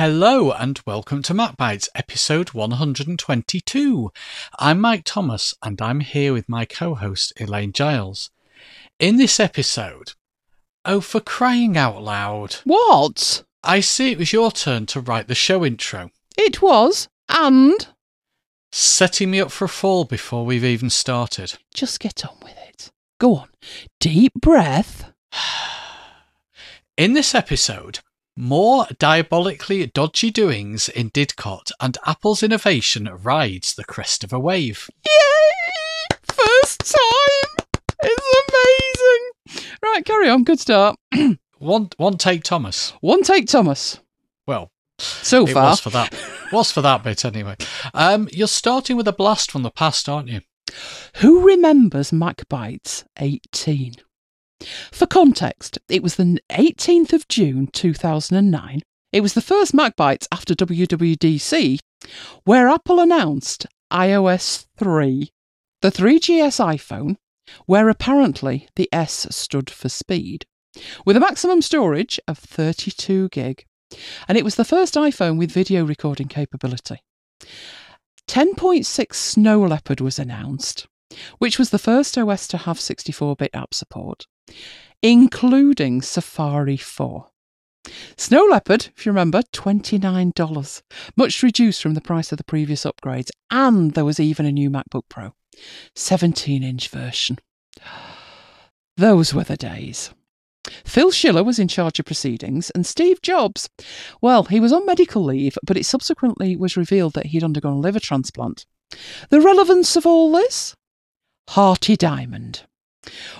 Hello and welcome to MacBites, episode 122. I'm Mike Thomas and I'm here with my co host Elaine Giles. In this episode, oh, for crying out loud, What? I see it was your turn to write the show intro, It was, and setting me up for a fall before we've even started. just get on with it. Go on. Deep breath. In this episode, more diabolically dodgy doings in Didcot and Apple's innovation rides the crest of a wave. Yay! First time! It's amazing! Right, carry on. Good start. One, one take, Thomas. One take, Thomas. Well, So it far. was for that. was for that bit anyway. Um, you're starting with a blast from the past, aren't you? Who remembers MacBites 18? For context, it was the 18th of June 2009. It was the first MacBites after WWDC where Apple announced iOS 3, the 3GS iPhone, where apparently the S stood for speed, with a maximum storage of 32 gig. And it was the first iPhone with video recording capability. 10.6 Snow Leopard was announced, which was the first OS to have 64 bit app support, including Safari 4. Snow Leopard, if you remember, $29, much reduced from the price of the previous upgrades, and there was even a new MacBook Pro, 17 inch version. Those were the days. Phil Schiller was in charge of proceedings, and Steve Jobs, well, he was on medical leave, but it subsequently was revealed that he'd undergone a liver transplant. The relevance of all this? Hearty Diamond.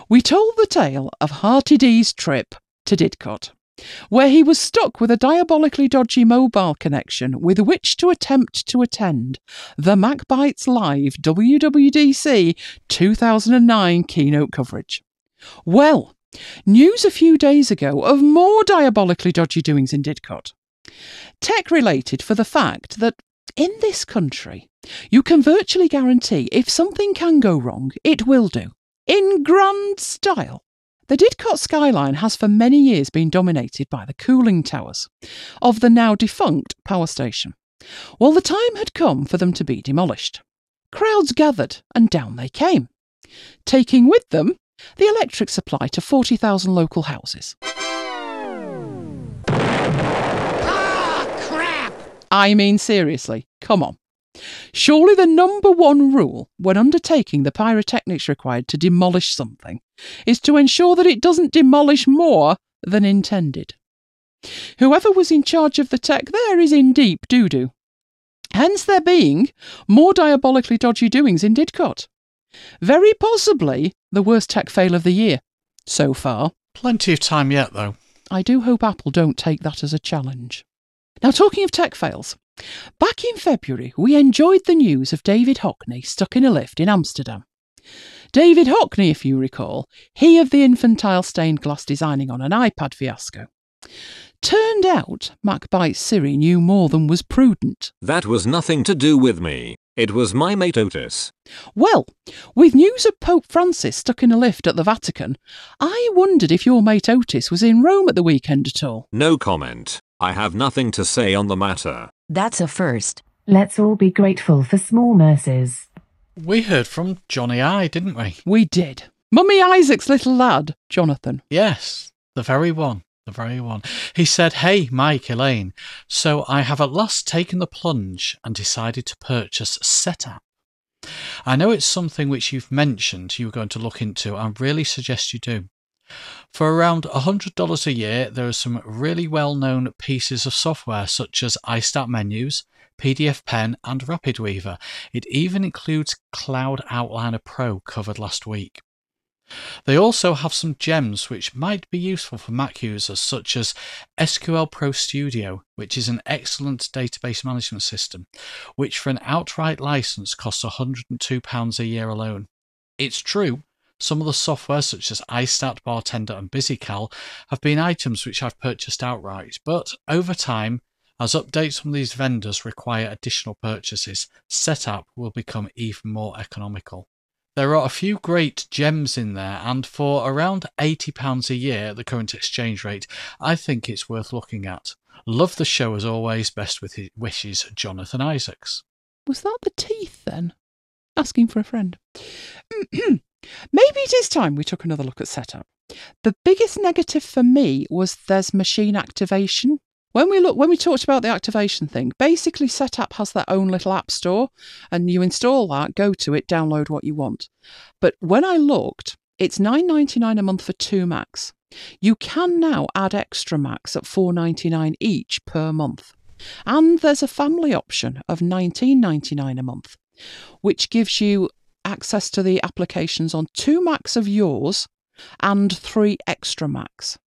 We told the tale of Hearty D's trip to Didcot, where he was stuck with a diabolically dodgy mobile connection with which to attempt to attend the MacBites Live WWDC 2009 keynote coverage. Well, news a few days ago of more diabolically dodgy doings in Didcot. Tech related for the fact that in this country, you can virtually guarantee if something can go wrong, it will do. In grand style. The Didcot skyline has for many years been dominated by the cooling towers of the now defunct power station. Well, the time had come for them to be demolished. Crowds gathered, and down they came, taking with them the electric supply to 40,000 local houses. Ah, crap! I mean, seriously, come on. Surely the number one rule when undertaking the pyrotechnics required to demolish something is to ensure that it doesn't demolish more than intended. Whoever was in charge of the tech there is in deep doo doo. Hence there being more diabolically dodgy doings in Didcot. Very possibly the worst tech fail of the year so far. Plenty of time yet, though. I do hope Apple don't take that as a challenge. Now, talking of tech fails, back in February, we enjoyed the news of David Hockney stuck in a lift in Amsterdam. David Hockney, if you recall, he of the infantile stained glass designing on an iPad fiasco. Turned out MacBite Siri knew more than was prudent. That was nothing to do with me. It was my mate Otis. Well, with news of Pope Francis stuck in a lift at the Vatican, I wondered if your mate Otis was in Rome at the weekend at all. No comment. I have nothing to say on the matter. That's a first. Let's all be grateful for small mercies. We heard from Johnny I, didn't we? We did. Mummy Isaac's little lad, Jonathan. Yes, the very one. The very one. He said, Hey, Mike, Elaine. So I have at last taken the plunge and decided to purchase SetApp. I know it's something which you've mentioned you were going to look into and really suggest you do. For around $100 a year, there are some really well known pieces of software such as iStat Menus, PDF Pen, and RapidWeaver. It even includes Cloud Outliner Pro covered last week. They also have some gems which might be useful for Mac users, such as SQL Pro Studio, which is an excellent database management system, which for an outright license costs £102 a year alone. It's true, some of the software, such as iStat, Bartender, and BusyCal, have been items which I've purchased outright, but over time, as updates from these vendors require additional purchases, Setapp will become even more economical. There are a few great gems in there, and for around £80 a year at the current exchange rate, I think it's worth looking at. Love the show as always. Best with his wishes, Jonathan Isaacs. Was that the teeth then? Asking for a friend. Maybe it is time we took another look at Setapp. The biggest negative for me was there's machine activation. When we look when we talked about the activation thing, basically Setapp has their own little app store and you install that, go to it, download what you want. But when I looked, it's $9.99 a month for two Macs. You can now add extra Macs at $4.99 each per month. And there's a family option of $19.99 a month, which gives you access to the applications on two Macs of yours and three extra Macs.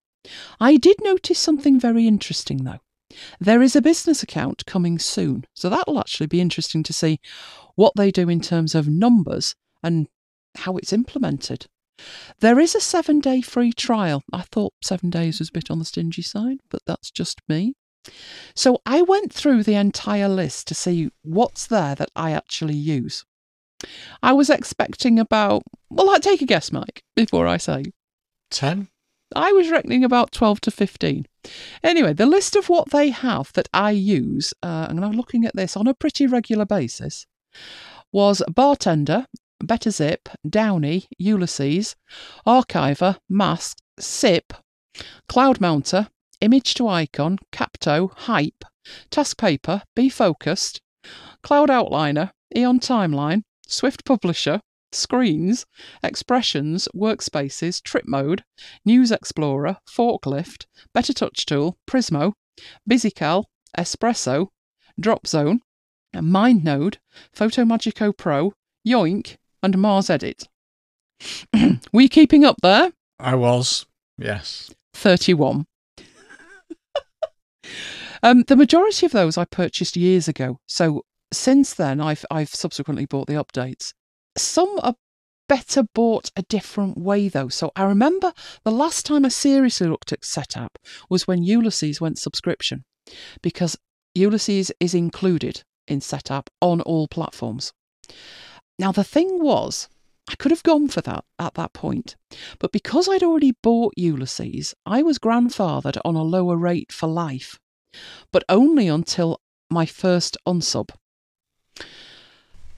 I did notice something very interesting though. There is a business account coming soon, so that'll actually be interesting to see what they do in terms of numbers and how it's implemented. There is a seven day free trial. I thought seven days was a bit on the stingy side, but that's just me. So I went through the entire list to see what's there that I actually use. I was expecting about, well, take a guess, Mike, before I say. 10? I was reckoning about 12 to 15. Anyway, the list of what they have that I use, uh, and I'm looking at this on a pretty regular basis, was Bartender, Better Zip, Downie, Ulysses, Archiver, Mask, SIP, Cloud Mounter, Image to Icon, Capto, Hype, Task Paper, Be Focused, Cloud Outliner, Aeon Timeline, Swift Publisher, Screens, Expressions, Workspaces, Trip Mode, News Explorer, Forklift, Better Touch Tool, Prizmo, BusyCal, Espresso, Drop Zone, MindNode, FotoMagico Pro, Yoink, and Mars Edit. Were you keeping up there? I was. Yes. 31. um, the majority of those I purchased years ago. So since then, I've, I've subsequently bought the updates. Some are better bought a different way, though. So I remember the last time I seriously looked at Setapp was when Ulysses went subscription, because Ulysses is included in Setapp on all platforms. Now, the thing was, I could have gone for that at that point, but because I'd already bought Ulysses, I was grandfathered on a lower rate for life, but only until my first unsub.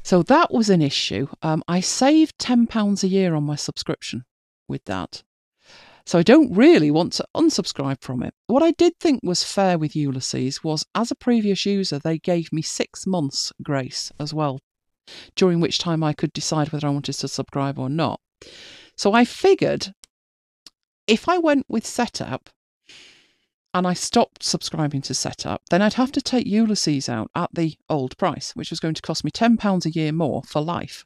So that was an issue. Um, I saved £10 a year on my subscription with that. So I don't really want to unsubscribe from it. What I did think was fair with Ulysses was, as a previous user, they gave me six months grace as well during which time I could decide whether I wanted to subscribe or not. So I figured if I went with Setapp and I stopped subscribing to Setapp, then I'd have to take Ulysses out at the old price, which was going to cost me £10 a year more for life.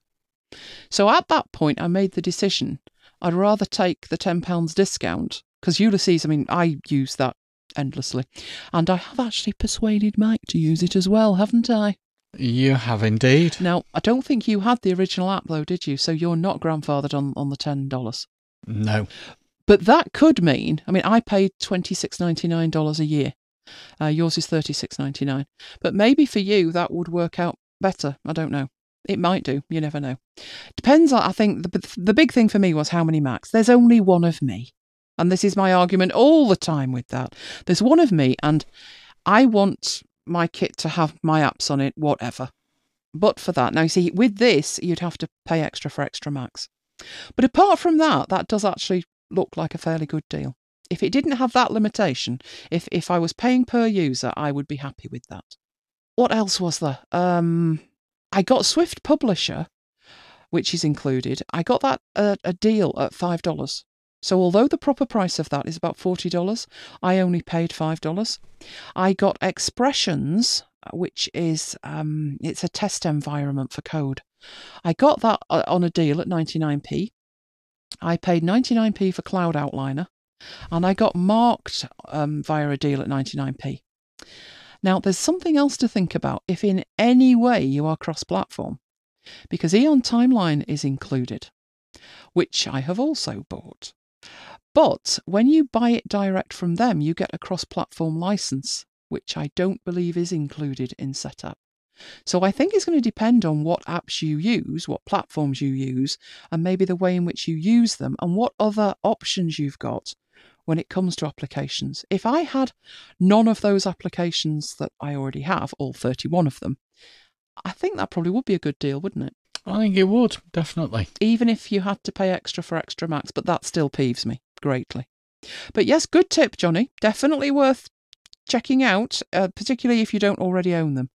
So at that point, I made the decision I'd rather take the £10 discount because Ulysses, I mean, I use that endlessly. And I have actually persuaded Mike to use it as well, haven't I? You have indeed. Now, I don't think you had the original app though, did you? So you're not grandfathered on, on the ten dollars. No. But that could mean, I mean, I nine dollars a year. Uh, yours is thirty six ninety nine. But maybe for you that would work out better. I don't know. It might do. You never know. Depends. I think the the big thing for me was how many Macs. There's only one of me, and this is my argument all the time with that. There's one of me, and I want my kit to have my apps on it, whatever. But for that, now you see, with this, you'd have to pay extra for extra Macs. But apart from that, that does actually look like a fairly good deal. If it didn't have that limitation, if if I was paying per user, I would be happy with that. What else was there? Um, I got Swift Publisher, which is included. I got that uh, a deal at five dollars. So although the proper price of that is about $40, I only paid $5. I got Expressions, which is um, it's a test environment for code. I got that uh, on a deal at 99p. I paid 99p for Cloud Outliner, and I got marked um, via a deal at 99p. Now, there's something else to think about if in any way you are cross platform, because Aeon Timeline is included, which I have also bought. But when you buy it direct from them, you get a cross platform license, which I don't believe is included in Setapp. So I think it's going to depend on what apps you use, what platforms you use, and maybe the way in which you use them, and what other options you've got when it comes to applications. If I had none of those applications that I already have, all 31 of them, I think that probably would be a good deal, wouldn't it? I think it would, definitely. Even if you had to pay extra for extra max, but that still peeves me greatly. But yes, good tip, Johnny. Definitely worth checking out, uh, particularly if you don't already own them.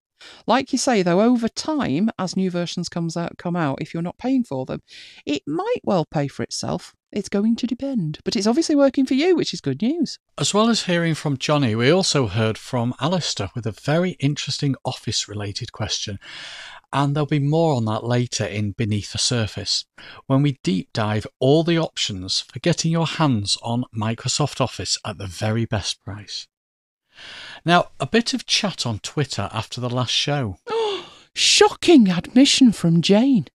Like you say, though, over time, as new versions comes out, come out, if you're not paying for them, it might well pay for itself. It's going to depend, but it's obviously working for you, which is good news. As well as hearing from Johnny, we also heard from Alistair with a very interesting office related question. And there'll be more on that later in Beneath the Surface, when we deep dive all the options for getting your hands on Microsoft Office at the very best price. Now, a bit of chat on Twitter after the last show. Shocking admission from Jane,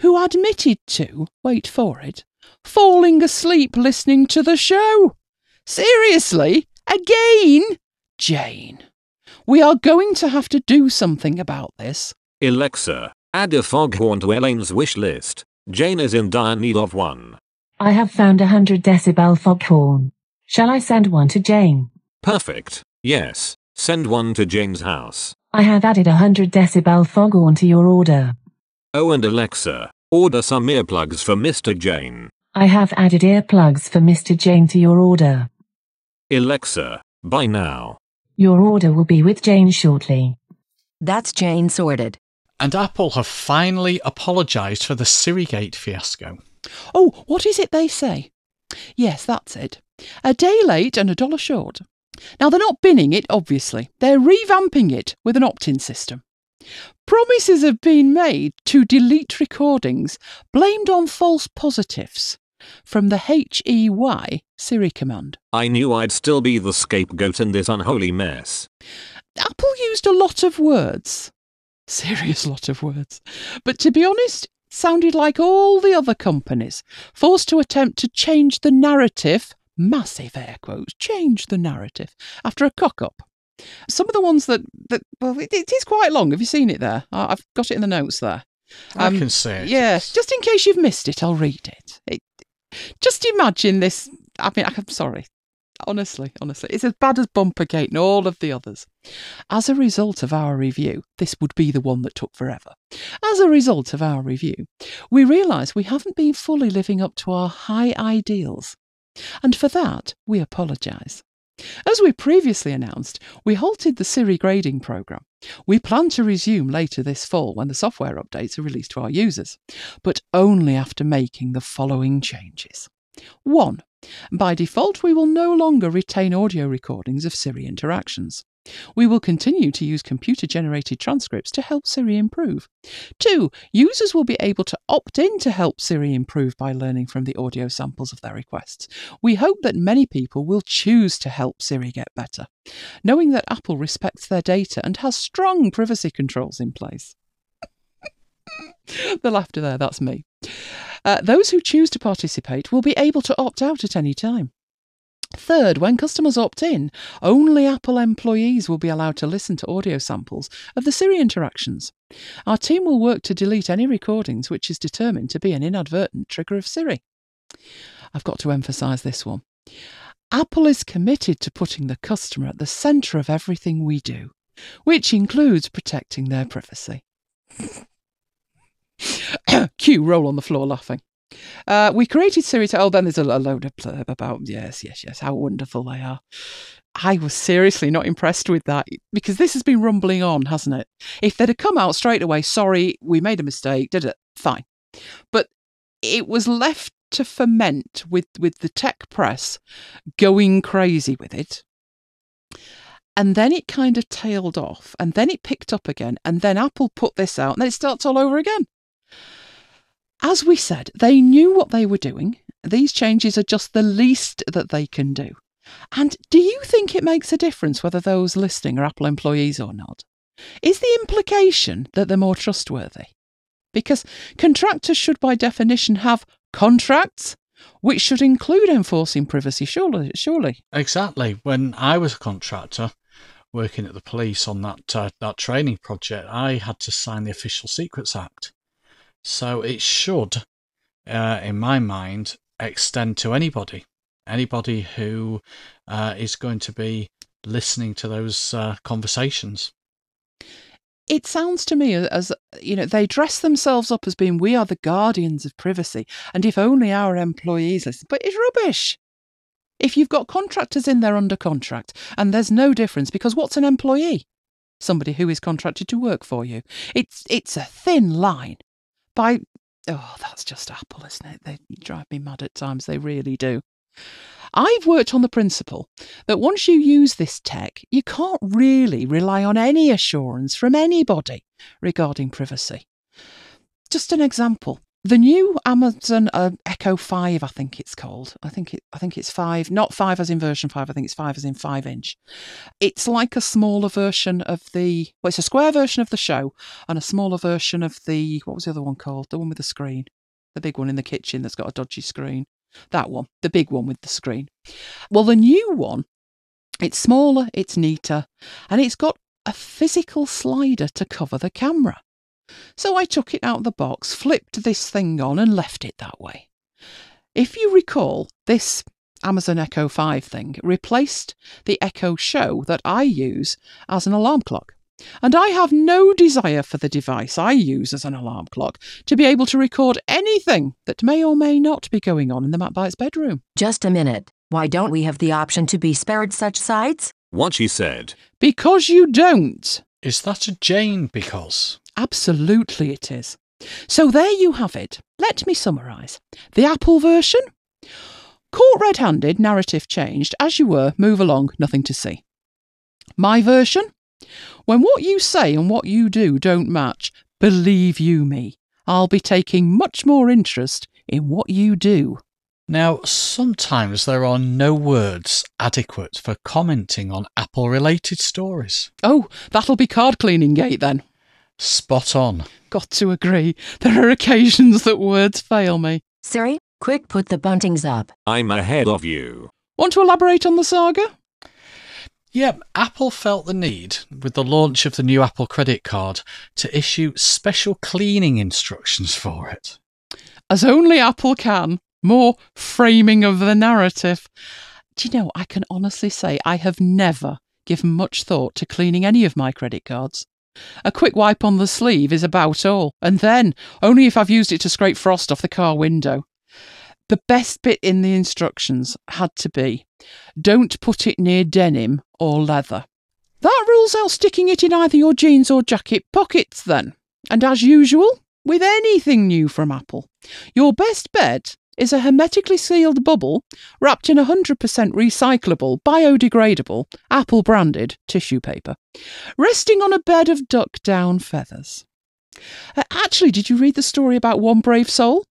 who admitted to, wait for it, falling asleep listening to the show. Seriously? Again? Jane, we are going to have to do something about this. Alexa, add a foghorn to Elaine's wish list. Jane is in dire need of one. I have found a 100 decibel foghorn. Shall I send one to Jane? Perfect. Yes, send one to Jane's house. I have added a 100 decibel foghorn to your order. Oh, and Alexa, order some earplugs for Mr. Jane. I have added earplugs for Mr. Jane to your order. Alexa, buy now. Your order will be with Jane shortly. That's Jane sorted. And Apple have finally apologised for the Sirigate fiasco. Oh, what is it they say? Yes, that's it. A day late and a dollar short. Now, they're not binning it, obviously. They're revamping it with an opt in system. Promises have been made to delete recordings blamed on false positives from the HEY Siri command. I knew I'd still be the scapegoat in this unholy mess. Apple used a lot of words. Serious lot of words. But to be honest, sounded like all the other companies, forced to attempt to change the narrative, massive air quotes, change the narrative, after a cock up. Some of the ones that, that well, it, it is quite long. Have you seen it there? I- I've got it in the notes there. I Um, can see it. Yeah, just in case you've missed it, I'll read it. it. Just imagine this. I mean, I'm sorry. Honestly, honestly, it's as bad as Bumpergate and all of the others. As a result of our review, this would be the one that took forever. As a result of our review, we realise we haven't been fully living up to our high ideals. And for that, we apologise. As we previously announced, we halted the Siri grading program. We plan to resume later this fall when the software updates are released to our users, but only after making the following changes. 1. By default, we will no longer retain audio recordings of Siri interactions. We will continue to use computer generated transcripts to help Siri improve. 2. Users will be able to opt in to help Siri improve by learning from the audio samples of their requests. We hope that many people will choose to help Siri get better, knowing that Apple respects their data and has strong privacy controls in place. the laughter there, that's me. Uh, those who choose to participate will be able to opt out at any time. Third, when customers opt in, only Apple employees will be allowed to listen to audio samples of the Siri interactions. Our team will work to delete any recordings which is determined to be an inadvertent trigger of Siri. I've got to emphasise this one. Apple is committed to putting the customer at the centre of everything we do, which includes protecting their privacy. Cue roll on the floor laughing. Uh, we created Siri to. Oh, then there's a, a load of blurb about yes, yes, yes, how wonderful they are. I was seriously not impressed with that because this has been rumbling on, hasn't it? If they'd have come out straight away, sorry, we made a mistake, did it? Fine. But it was left to ferment with, with the tech press going crazy with it. And then it kind of tailed off, and then it picked up again, and then Apple put this out, and then it starts all over again. As we said, they knew what they were doing. These changes are just the least that they can do. And do you think it makes a difference whether those listening are Apple employees or not? Is the implication that they're more trustworthy? Because contractors should, by definition, have contracts, which should include enforcing privacy, surely. surely. Exactly. When I was a contractor working at the police on that uh, that training project, I had to sign the Official Secrets Act. So it should, uh, in my mind, extend to anybody. anybody who uh, is going to be listening to those uh, conversations. It sounds to me as, you know, they dress themselves up as being, we are the guardians of privacy. And if only our employees listen. But it's rubbish. If you've got contractors in there under contract, and there's no difference, because what's an employee? Somebody who is contracted to work for you. It's it's a thin line. By oh, that's just Apple, isn't it? They drive me mad at times. They really do. I've worked on the principle that once you use this tech, you can't really rely on any assurance from anybody regarding privacy. Just an example. The new Amazon uh, Echo 5, I think it's called. I think it I think it's 5, not 5 as in version 5, I think it's 5 as in 5 inch. It's like a smaller version of the well, it's a square version of the show and a smaller version of the what was the other one called? The one with the screen. The big one in the kitchen that's got a dodgy screen. That one, the big one with the screen. Well, the new one, it's smaller, it's neater, and it's got a physical slider to cover the camera. So I took it out of the box, flipped this thing on, and left it that way. If you recall, this Amazon Echo 5 thing replaced the Echo Show that I use as an alarm clock. And I have no desire for the device I use as an alarm clock to be able to record anything that may or may not be going on in the MacBite's bedroom. Just a minute. Why don't we have the option to be spared such sights? What she said. Because you don't. Is that a Jane because? Absolutely, it is. So there you have it. Let me summarise. The Apple version? Caught red handed, narrative changed. As you were, move along, nothing to see. My version? When what you say and what you do don't match, believe you me, I'll be taking much more interest in what you do. Now, sometimes there are no words adequate for commenting on Apple related stories. Oh, that'll be card cleaning gate then. Spot on. Got to agree. There are occasions that words fail me. Siri, quick put the buntings up. I'm ahead of you. Want to elaborate on the saga? Yep, Apple felt the need, with the launch of the new Apple credit card, to issue special cleaning instructions for it. As only Apple can. More framing of the narrative. Do you know, I can honestly say I have never given much thought to cleaning any of my credit cards. A quick wipe on the sleeve is about all, and then only if I've used it to scrape frost off the car window. The best bit in the instructions had to be don't put it near denim or leather. That rules out sticking it in either your jeans or jacket pockets, then. And as usual, with anything new from Apple, your best bet is a hermetically sealed bubble wrapped in 100% recyclable, biodegradable, Apple branded tissue paper, resting on a bed of duck down feathers. Uh, actually, did you read the story about one brave soul?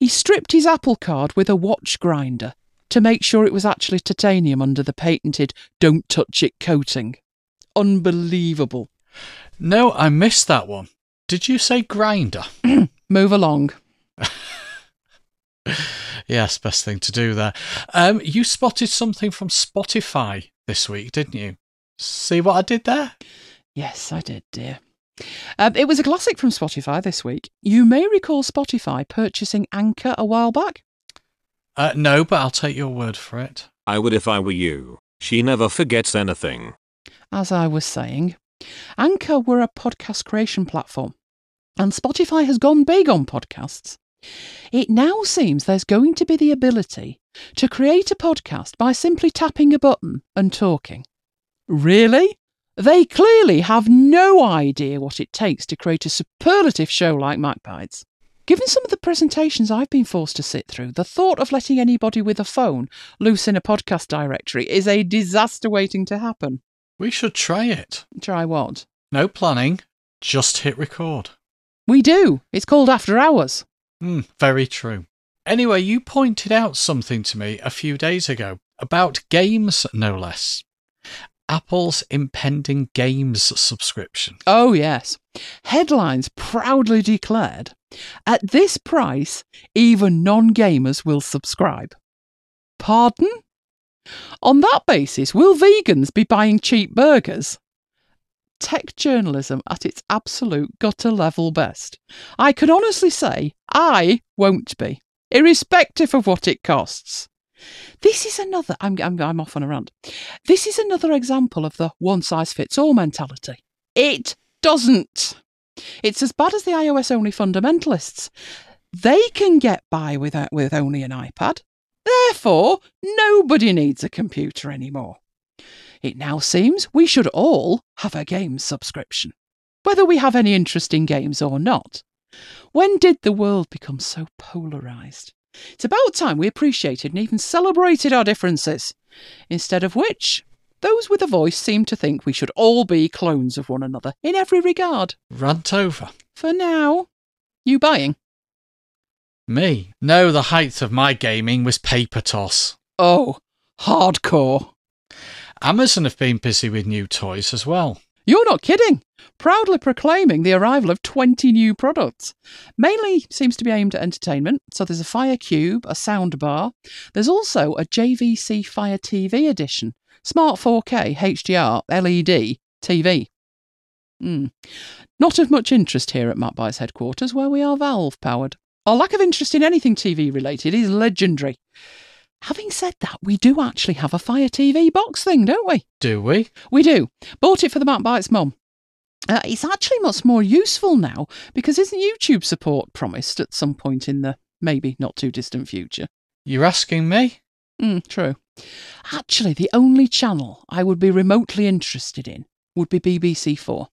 He stripped his Apple card with a watch grinder to make sure it was actually titanium under the patented don't touch it coating. Unbelievable. No, I missed that one. Did you say grinder? Move along. yes, best thing to do there. Um, you spotted something from Spotify this week, didn't you? See what I did there? Yes, I did, dear. Um, it was a classic from Spotify this week. You may recall Spotify purchasing Anchor a while back. Uh, no, but I'll take your word for it. I would if I were you. She never forgets anything. As I was saying, Anchor were a podcast creation platform, and Spotify has gone big on podcasts. It now seems there's going to be the ability to create a podcast by simply tapping a button and talking. Really? They clearly have no idea what it takes to create a superlative show like MacBites. Given some of the presentations I've been forced to sit through, the thought of letting anybody with a phone loose in a podcast directory is a disaster waiting to happen. We should try it. Try what? No planning, just hit record. We do. It's called After Hours. Hmm, very true. Anyway, you pointed out something to me a few days ago about games, no less. Apple's impending games subscription. Oh, yes. Headlines proudly declared at this price, even non gamers will subscribe. Pardon? On that basis, will vegans be buying cheap burgers? Tech journalism at its absolute gutter level best. I can honestly say I won't be, irrespective of what it costs. This is another. I'm, I'm, I'm off on a rant. This is another example of the one size fits all mentality. It doesn't. It's as bad as the iOS only fundamentalists. They can get by with, with only an iPad. Therefore, nobody needs a computer anymore. It now seems we should all have a game subscription, whether we have any interest in games or not. When did the world become so polarised? It's about time we appreciated and even celebrated our differences. Instead of which, those with a voice seem to think we should all be clones of one another in every regard. Rant over. For now, you buying? Me? No, the height of my gaming was paper toss. Oh, hardcore. Amazon have been busy with new toys as well. You're not kidding. Proudly proclaiming the arrival of 20 new products. Mainly seems to be aimed at entertainment. So there's a Fire Cube, a sound bar. There's also a JVC Fire TV edition. Smart 4K HDR LED TV. Hmm. Not of much interest here at MacBites headquarters, where we are Valve powered. Our lack of interest in anything TV related is legendary. Having said that, we do actually have a Fire TV box thing, don't we? Do we? We do. Bought it for the MacBites mum. Uh, it's actually much more useful now because isn't YouTube support promised at some point in the maybe not too distant future? You're asking me? Mm, true. Actually, the only channel I would be remotely interested in would be BBC4.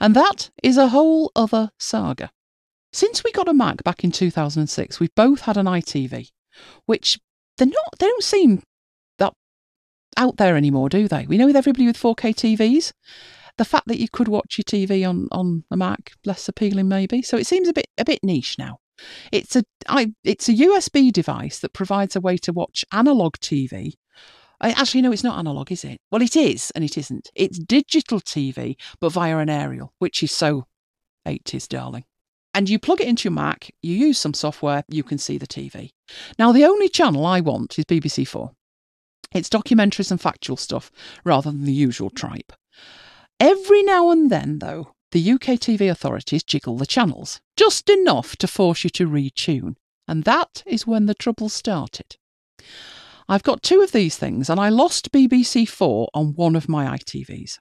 And that is a whole other saga. Since we got a Mac back in 2006, we've both had an EyeTV, which they're not, they don't seem that out there anymore, do they? We know with everybody with 4K TVs, the fact that you could watch your TV on, on a Mac, less appealing maybe. So it seems a bit, a bit niche now. It's a, I, it's a USB device that provides a way to watch analog TV. Actually, no, it's not analog, is it? Well, it is, and it isn't. It's digital TV, but via an aerial, which is so 80s, darling and you plug it into your Mac, you use some software, you can see the TV. Now, the only channel I want is BBC4. It's documentaries and factual stuff rather than the usual tripe. Every now and then, though, the UK TV authorities jiggle the channels, just enough to force you to retune, and that is when the trouble started. I've got two of these things, and I lost BBC4 on one of my EyeTVs.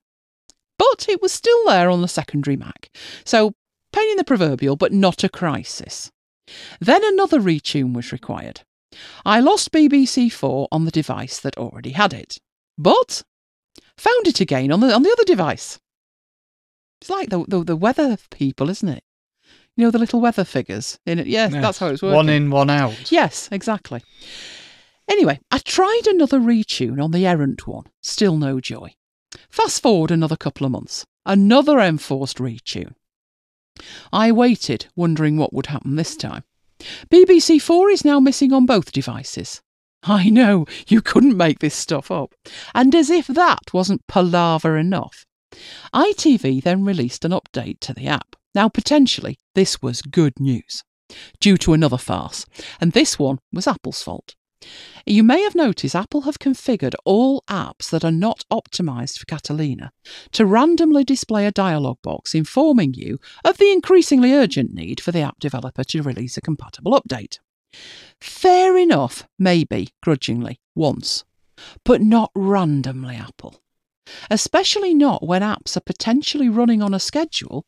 But it was still there on the secondary Mac, so Pain in the proverbial, but not a crisis. Then another retune was required. I lost BBC4 on the device that already had it, but found it again on the on the other device. It's like the the, the weather people, isn't it? You know the little weather figures in it. Yeah, Yes. that's how it's working. One in, one out. Yes, exactly. Anyway, I tried another retune on the errant one. Still no joy. Fast forward another couple of months. Another enforced retune. I waited, wondering what would happen this time. BBC 4 is now missing on both devices. I know, you couldn't make this stuff up. And as if that wasn't palaver enough, EyeTV then released an update to the app. Now, potentially, this was good news, due to another farce, and this one was Apple's fault. You may have noticed Apple have configured all apps that are not optimized for Catalina to randomly display a dialog box informing you of the increasingly urgent need for the app developer to release a compatible update. Fair enough, maybe, grudgingly, once, but not randomly, Apple. Especially not when apps are potentially running on a schedule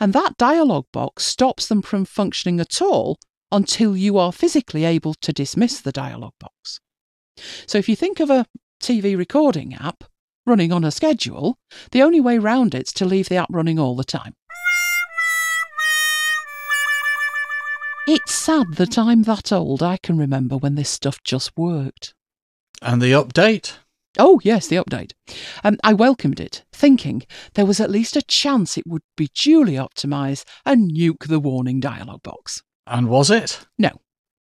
and that dialog box stops them from functioning at all until you are physically able to dismiss the dialog box. So if you think of a TV recording app running on a schedule, the only way round it's to leave the app running all the time. It's sad that I'm that old. I can remember when this stuff just worked. And the update? Oh, yes, the update. Um, I welcomed it, thinking there was at least a chance it would be duly optimised and nuke the warning dialog box. And was it? No.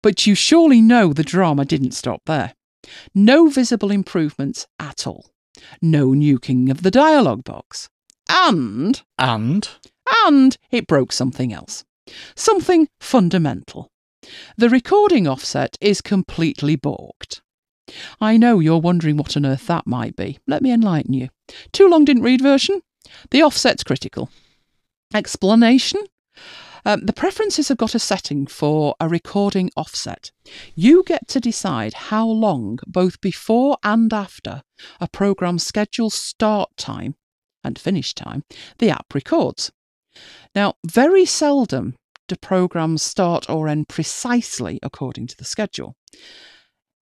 But you surely know the drama didn't stop there. No visible improvements at all. No nuking of the dialog box. And, And? and it broke something else. Something fundamental. The recording offset is completely balked. I know you're wondering what on earth that might be. Let me enlighten you. Too long didn't read version? The offset's critical. Explanation? Um, the preferences have got a setting for a recording offset. You get to decide how long, both before and after, a program's scheduled start time and finish time the app records. Now, very seldom do programs start or end precisely according to the schedule.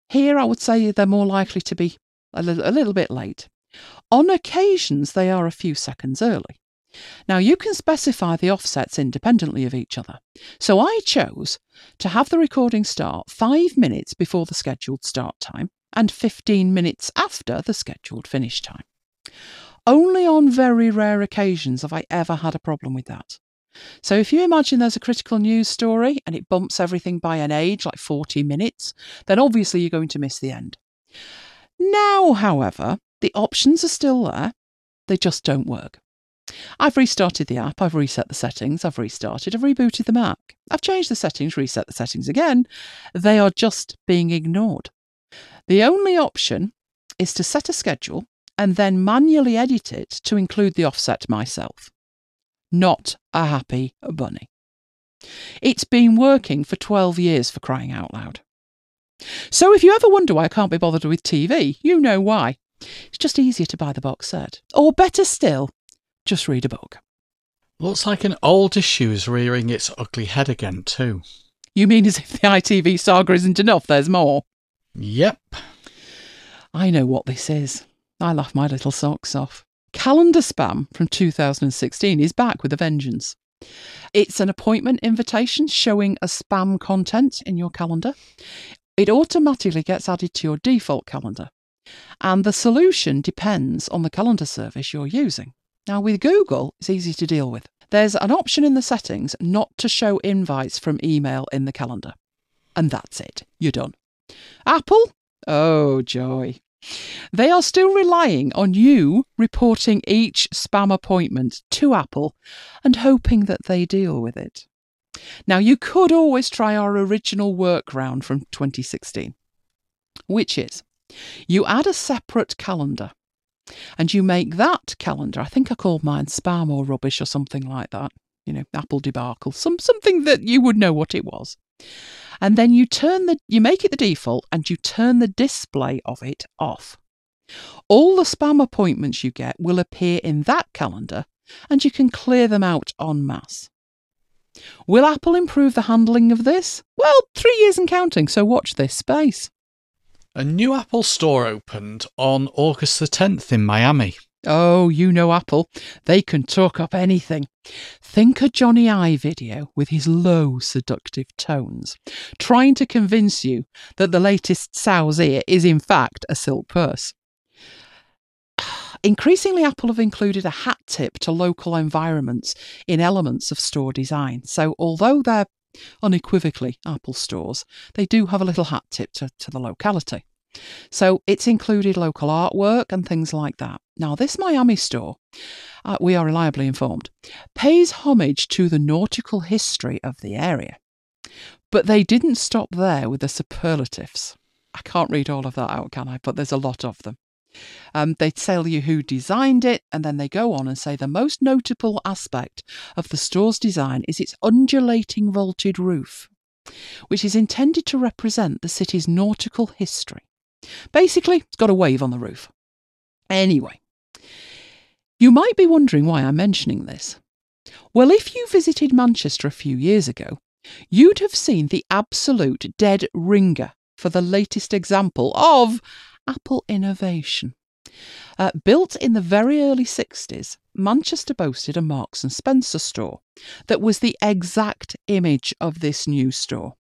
Here, I would say they're more likely to be a little, a little bit late. On occasions, they are a few seconds early. Now, you can specify the offsets independently of each other. So I chose to have the recording start five minutes before the scheduled start time and 15 minutes after the scheduled finish time. Only on very rare occasions have I ever had a problem with that. So if you imagine there's a critical news story and it bumps everything by an age, like 40 minutes, then obviously you're going to miss the end. Now, however, the options are still there, they just don't work. I've restarted the app, I've reset the settings, I've restarted, I've rebooted the Mac. I've changed the settings, reset the settings again. They are just being ignored. The only option is to set a schedule and then manually edit it to include the offset myself. Not a happy bunny. It's been working for 12 years for crying out loud. So if you ever wonder why I can't be bothered with TV, you know why. It's just easier to buy the box set. Or better still, just read a book. Looks like an old issue is rearing its ugly head again, too. You mean as if the EyeTV saga isn't enough, there's more? Yep. I know what this is. I laugh my little socks off. Calendar spam from 2016 is back with a vengeance. It's an appointment invitation showing a spam content in your calendar. It automatically gets added to your default calendar. And the solution depends on the calendar service you're using. Now, with Google, it's easy to deal with. There's an option in the settings not to show invites from email in the calendar. And that's it. You're done. Apple? Oh, joy. They are still relying on you reporting each spam appointment to Apple and hoping that they deal with it. Now, you could always try our original workaround from 2016, which is you add a separate calendar and you make that calendar, I think I called mine spam or rubbish or something like that, you know, Apple debacle, some, something that you would know what it was. And then you turn the, you make it the default and you turn the display of it off. All the spam appointments you get will appear in that calendar and you can clear them out en masse. Will Apple improve the handling of this? Well, three years and counting, so watch this space. A new Apple store opened on August the 10th in Miami. Oh, you know Apple. They can talk up anything. Think a Jony Ive video with his low, seductive tones, trying to convince you that the latest sow's ear is in fact a silk purse. Increasingly, Apple have included a hat tip to local environments in elements of store design. So, although they're unequivocally Apple stores, they do have a little hat tip to, to the locality. So it's included local artwork and things like that. Now, this Miami store, uh, we are reliably informed, pays homage to the nautical history of the area. But they didn't stop there with the superlatives. I can't read all of that out, can I? But there's a lot of them. Um, they tell you who designed it, and then they go on and say the most notable aspect of the store's design is its undulating vaulted roof, which is intended to represent the city's nautical history. Basically, it's got a wave on the roof. Anyway, you might be wondering why I'm mentioning this. Well, if you visited Manchester a few years ago, you'd have seen the absolute dead ringer for the latest example of Apple innovation. Uh, built in the very early 60s, Manchester boasted a Marks and Spencer store that was the exact image of this new store.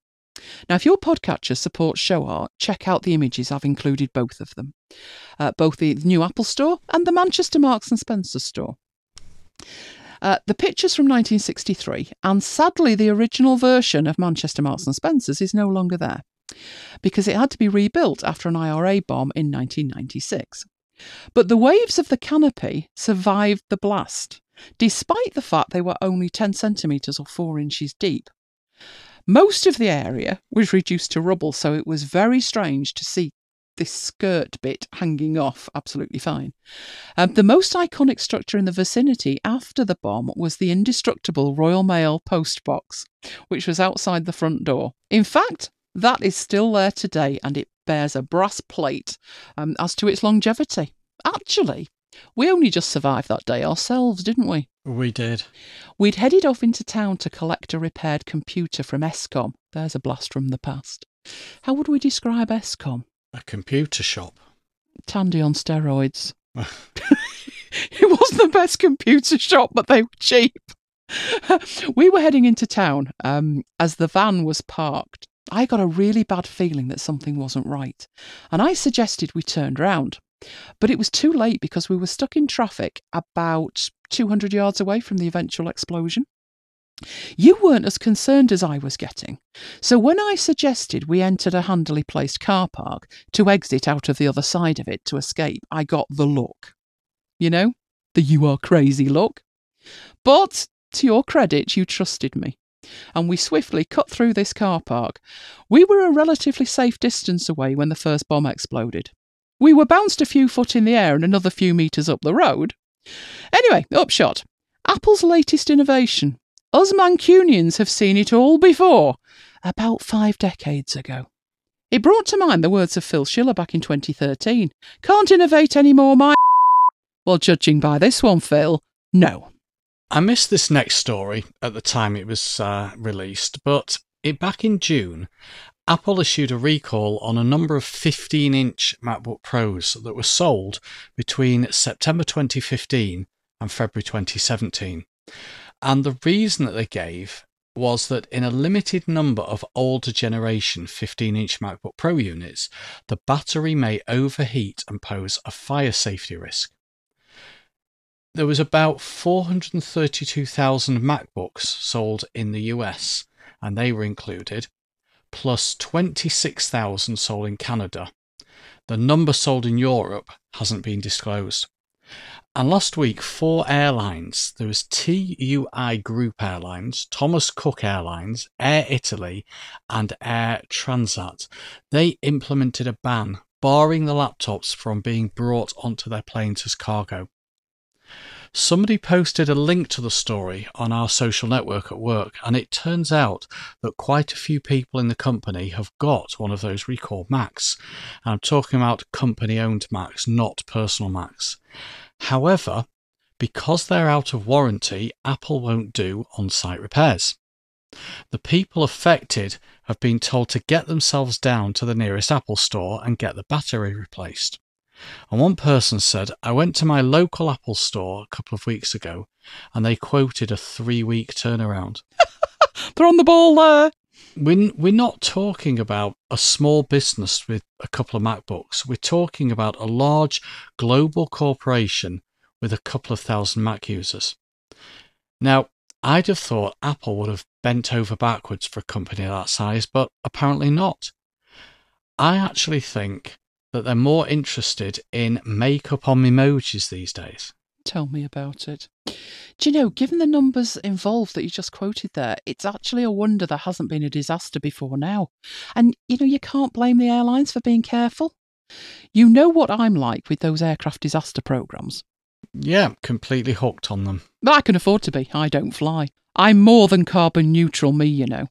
Now, if your podcatcher supports show art, check out the images. I've included both of them, uh, both the new Apple store and the Manchester Marks and Spencer store. Uh, the pictures from 1963, and sadly, the original version of Manchester Marks and Spencers is no longer there because it had to be rebuilt after an IRA bomb in 1996. But the waves of the canopy survived the blast, despite the fact they were only 10 centimetres or 4 inches deep. Most of the area was reduced to rubble, so it was very strange to see this skirt bit hanging off absolutely fine. Um, the most iconic structure in the vicinity after the bomb was the indestructible Royal Mail post box, which was outside the front door. In fact, that is still there today and it bears a brass plate um, as to its longevity. Actually, we only just survived that day ourselves, didn't we? We did. We'd headed off into town to collect a repaired computer from ESCOM. There's a blast from the past. How would we describe ESCOM? A computer shop. Tandy on steroids. it wasn't the best computer shop, but they were cheap. we were heading into town um, as the van was parked. I got a really bad feeling that something wasn't right, and I suggested we turned round. But it was too late because we were stuck in traffic about 200 yards away from the eventual explosion. You weren't as concerned as I was getting, so when I suggested we entered a handily placed car park to exit out of the other side of it to escape, I got the look. You know, the you are crazy look. But to your credit, you trusted me, and we swiftly cut through this car park. We were a relatively safe distance away when the first bomb exploded. We were bounced a few foot in the air and another few metres up the road. Anyway, upshot Apple's latest innovation. Us Mancunians have seen it all before, about five decades ago. It brought to mind the words of Phil Schiller back in 2013 Can't innovate anymore, my. Well, judging by this one, Phil, no. I missed this next story at the time it was uh, released, but it back in June, Apple issued a recall on a number of 15 inch MacBook Pros that were sold between September 2015 and February 2017. And the reason that they gave was that in a limited number of older generation 15 inch MacBook Pro units, the battery may overheat and pose a fire safety risk. There was about 432,000 MacBooks sold in the US, and they were included, plus 26,000 sold in Canada. The number sold in Europe hasn't been disclosed. And last week, four airlines there was TUI Group Airlines, Thomas Cook Airlines, Air Italy, and Air Transat. They implemented a ban barring the laptops from being brought onto their planes as cargo. Somebody posted a link to the story on our social network at work, and it turns out that quite a few people in the company have got one of those recalled Macs. And I'm talking about company owned Macs, not personal Macs. However, because they're out of warranty, Apple won't do on site repairs. The people affected have been told to get themselves down to the nearest Apple store and get the battery replaced. And one person said, I went to my local Apple store a couple of weeks ago and they quoted a three week turnaround. They're on the ball there. We're, we're not talking about a small business with a couple of MacBooks. We're talking about a large global corporation with a couple of thousand Mac users. Now, I'd have thought Apple would have bent over backwards for a company that size, but apparently not. I actually think that they're more interested in makeup on emojis these days. Tell me about it. Do you know, given the numbers involved that you just quoted there, it's actually a wonder there hasn't been a disaster before now. And, you know, you can't blame the airlines for being careful. You know what I'm like with those aircraft disaster programs. Yeah, completely hooked on them. I can afford to be. I don't fly. I'm more than carbon neutral, me, you know.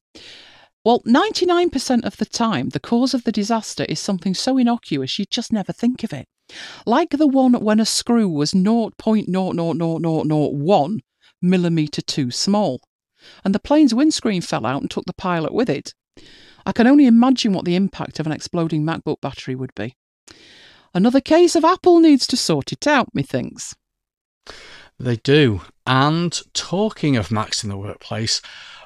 Well, 99% of the time, the cause of the disaster is something so innocuous you'd just never think of it. Like the one when a screw was 0.00001 millimetre too small, and the plane's windscreen fell out and took the pilot with it. I can only imagine what the impact of an exploding MacBook battery would be. Another case of Apple needs to sort it out, methinks. They do. And talking of Macs in the workplace,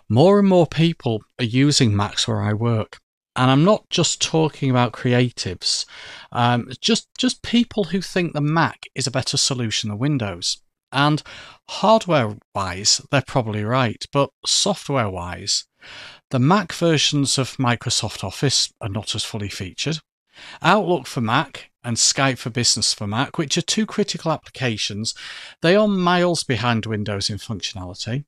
more and more people are using Macs where I work. And I'm not just talking about creatives, um, just just people who think the Mac is a better solution than Windows. And hardware wise, they're probably right, but software wise, the Mac versions of Microsoft Office are not as fully featured. Outlook for Mac and Skype for Business for Mac, which are two critical applications, they are miles behind Windows in functionality.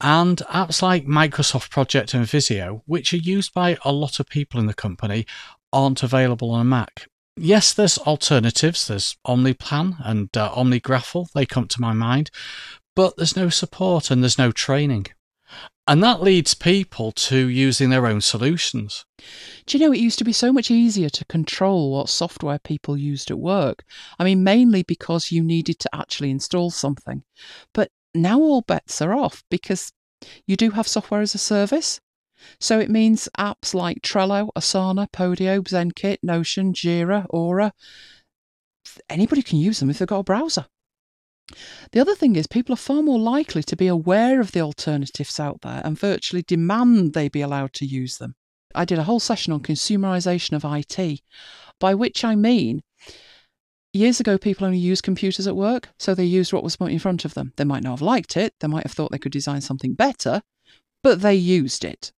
And apps like Microsoft Project and Visio, which are used by a lot of people in the company, aren't available on a Mac. yes, there's alternatives. There's OmniPlan and uh, OmniGraffle. They come to my mind, but there's no support and there's no training. And that leads people to using their own solutions. Do you know it used to be so much easier to control what software people used at work? I mean, mainly because you needed to actually install something. But now all bets are off because you do have software as a service. So it means apps like Trello, Asana, Podio, ZenKit, Notion, Jira, Aura. Anybody can use them if they've got a browser. The other thing is, people are far more likely to be aware of the alternatives out there and virtually demand they be allowed to use them. I did a whole session on consumerization of IT, by which I mean years ago people only used computers at work, so they used what was put in front of them. They might not have liked it, they might have thought they could design something better, but they used it.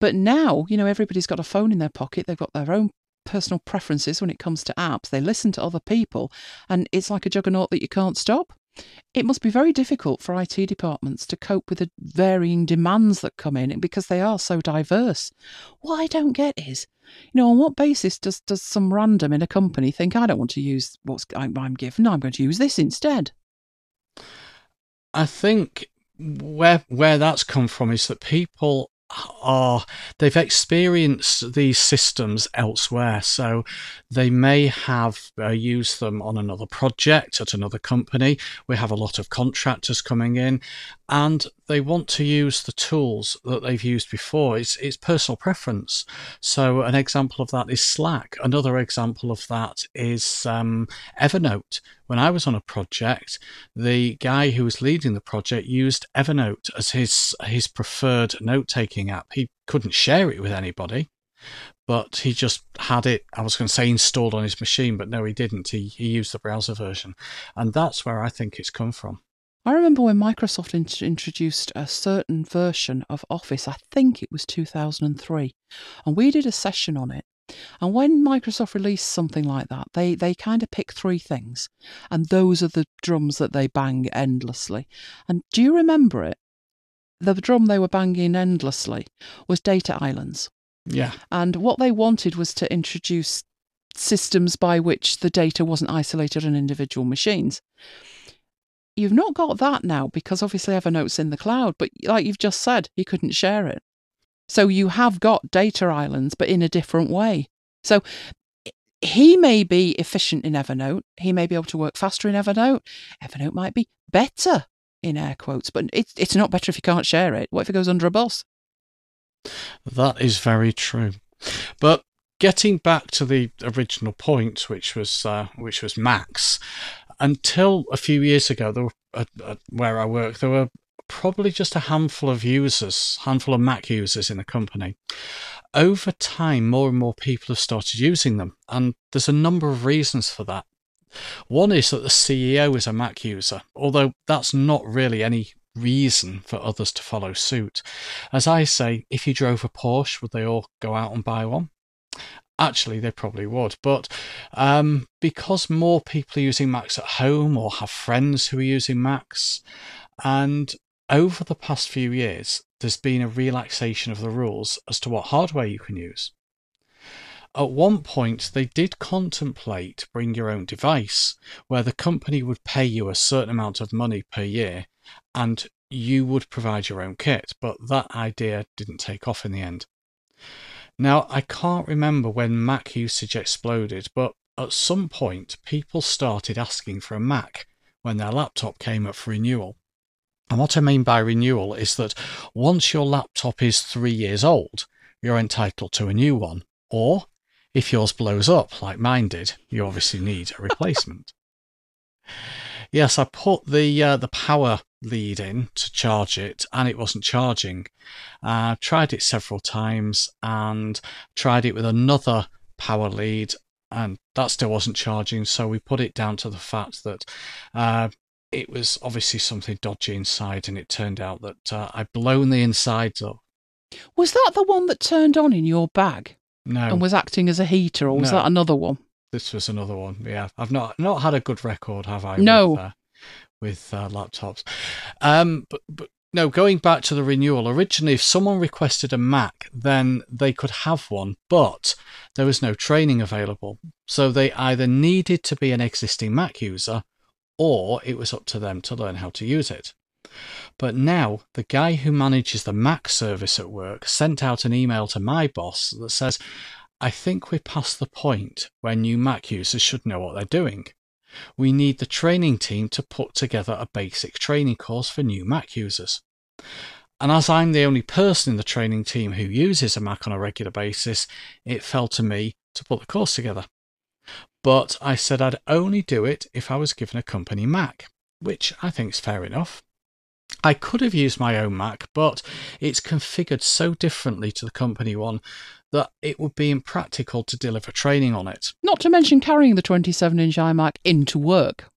But now, you know, everybody's got a phone in their pocket, they've got their own personal preferences when it comes to apps, they listen to other people, and it's like a juggernaut that you can't stop. It must be very difficult for IT departments to cope with the varying demands that come in because they are so diverse. What I don't get is, you know, on what basis does, does some random in a company think, I don't want to use what I'm, I'm given, I'm going to use this instead? I think where where that's come from is that people are they've experienced these systems elsewhere. So they may have uh, used them on another project at another company. We have a lot of contractors coming in. And they want to use the tools that they've used before it's, it's personal preference so an example of that is slack another example of that is um, evernote when I was on a project, the guy who was leading the project used Evernote as his his preferred note taking app. He couldn't share it with anybody, but he just had it. I was going to say installed on his machine, but no, he didn't. He he used the browser version, and that's where I think it's come from. I remember when Microsoft int- introduced a certain version of Office, I think it was 2003, and we did a session on it. And when Microsoft released something like that, they, they kind of pick three things, and those are the drums that they bang endlessly. And do you remember it? The drum they were banging endlessly was data islands. Yeah. And what they wanted was to introduce systems by which the data wasn't isolated on individual machines. You've not got that now because obviously Evernote's in the cloud, but like you've just said, you couldn't share it. So you have got data islands, but in a different way. So he may be efficient in Evernote. He may be able to work faster in Evernote. Evernote might be better in air quotes, but it's it's not better if you can't share it. What if it goes under a bus? That is very true. But getting back to the original point, which was uh, which was Macs, until a few years ago, there were, where I work, there were probably just a handful of users, handful of Mac users in the company. Over time, more and more people have started using them, and there's a number of reasons for that. One is that the CEO is a Mac user, although that's not really any reason for others to follow suit. As I say, if you drove a Porsche, would they all go out and buy one? Actually, they probably would, but um, because more people are using Macs at home or have friends who are using Macs, and over the past few years, there's been a relaxation of the rules as to what hardware you can use. At one point, they did contemplate bring your own device, where the company would pay you a certain amount of money per year and you would provide your own kit, but that idea didn't take off in the end. Now, I can't remember when Mac usage exploded, but at some point, people started asking for a Mac when their laptop came up for renewal. And what I mean by renewal is that once your laptop is three years old, you're entitled to a new one. Or if yours blows up like mine did, you obviously need a replacement. yes, I put the uh, the power lead in to charge it, and it wasn't charging. I uh, tried it several times and tried it with another power lead, and that still wasn't charging. So we put it down to the fact that uh, it was obviously something dodgy inside, and it turned out that uh, I'd blown the insides up. Was that the one that turned on in your bag No, and was acting as a heater, or was No. that another one? this was another one. Yeah, I've not not had a good record, have I? No. With, uh, laptops. Um, but but no, going back to the renewal, originally, if someone requested a Mac, then they could have one, but there was no training available. So they either needed to be an existing Mac user or it was up to them to learn how to use it. But now, the guy who manages the Mac service at work sent out an email to my boss that says, I think we're past the point where new Mac users should know what they're doing. We need the training team to put together a basic training course for new Mac users. And as I'm the only person in the training team who uses a Mac on a regular basis, it fell to me to put the course together. But I said I'd only do it if I was given a company Mac, which I think is fair enough. I could have used my own Mac, but it's configured so differently to the company one that it would be impractical to deliver training on it. Not to mention carrying the 27 inch iMac into work.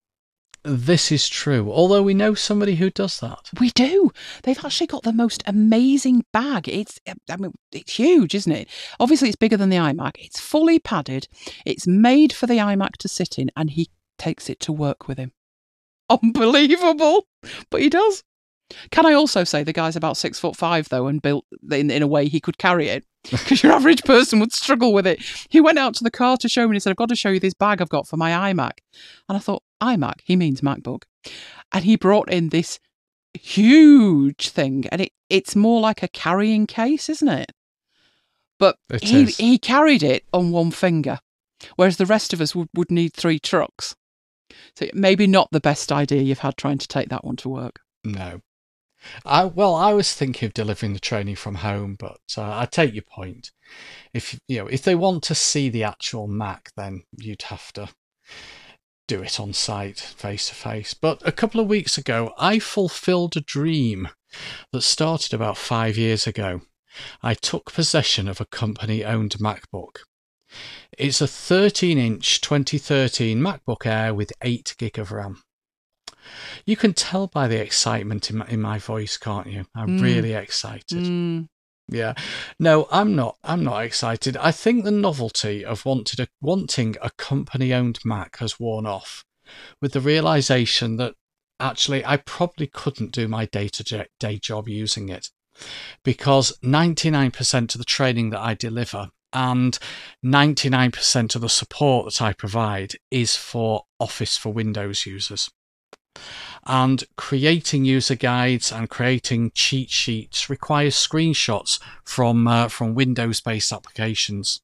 This is true, although we know somebody who does that. We do. They've actually got the most amazing bag. It's, I mean, it's huge, isn't it? Obviously, it's bigger than the iMac. It's fully padded. It's made for the iMac to sit in, and he takes it to work with him. Unbelievable, but he does. Can I also say the guy's about six foot five though, and built in, in a way he could carry it because your average person would struggle with it. He went out to the car to show me. and He said, "I've got to show you this bag I've got for my iMac," and I thought, "iMac? He means MacBook," and he brought in this huge thing, and it it's more like a carrying case, isn't it? But It he is. he carried it on one finger, whereas the rest of us would, would need three trucks. So maybe not the best idea you've had trying to take that one to work. No. I well, I was thinking of delivering the training from home, but uh, I take your point. If you know, if they want to see the actual Mac, then you'd have to do it on site, face to face. But a couple of weeks ago, I fulfilled a dream that started about five years ago. I took possession of a company-owned MacBook. It's a 13-inch 2013 MacBook Air with 8 gig of RAM. You can tell by the excitement in my, in my voice, can't you? I'm Mm. really excited. Mm, Yeah. No, I'm not. I'm not excited. I think the novelty of wanted a, wanting a company-owned Mac has worn off, with the realization that actually I probably couldn't do my day-to-day job using it, because 99% of the training that I deliver and 99% of the support that I provide is for Office for Windows users. And creating user guides and creating cheat sheets requires screenshots from uh, from Windows-based applications.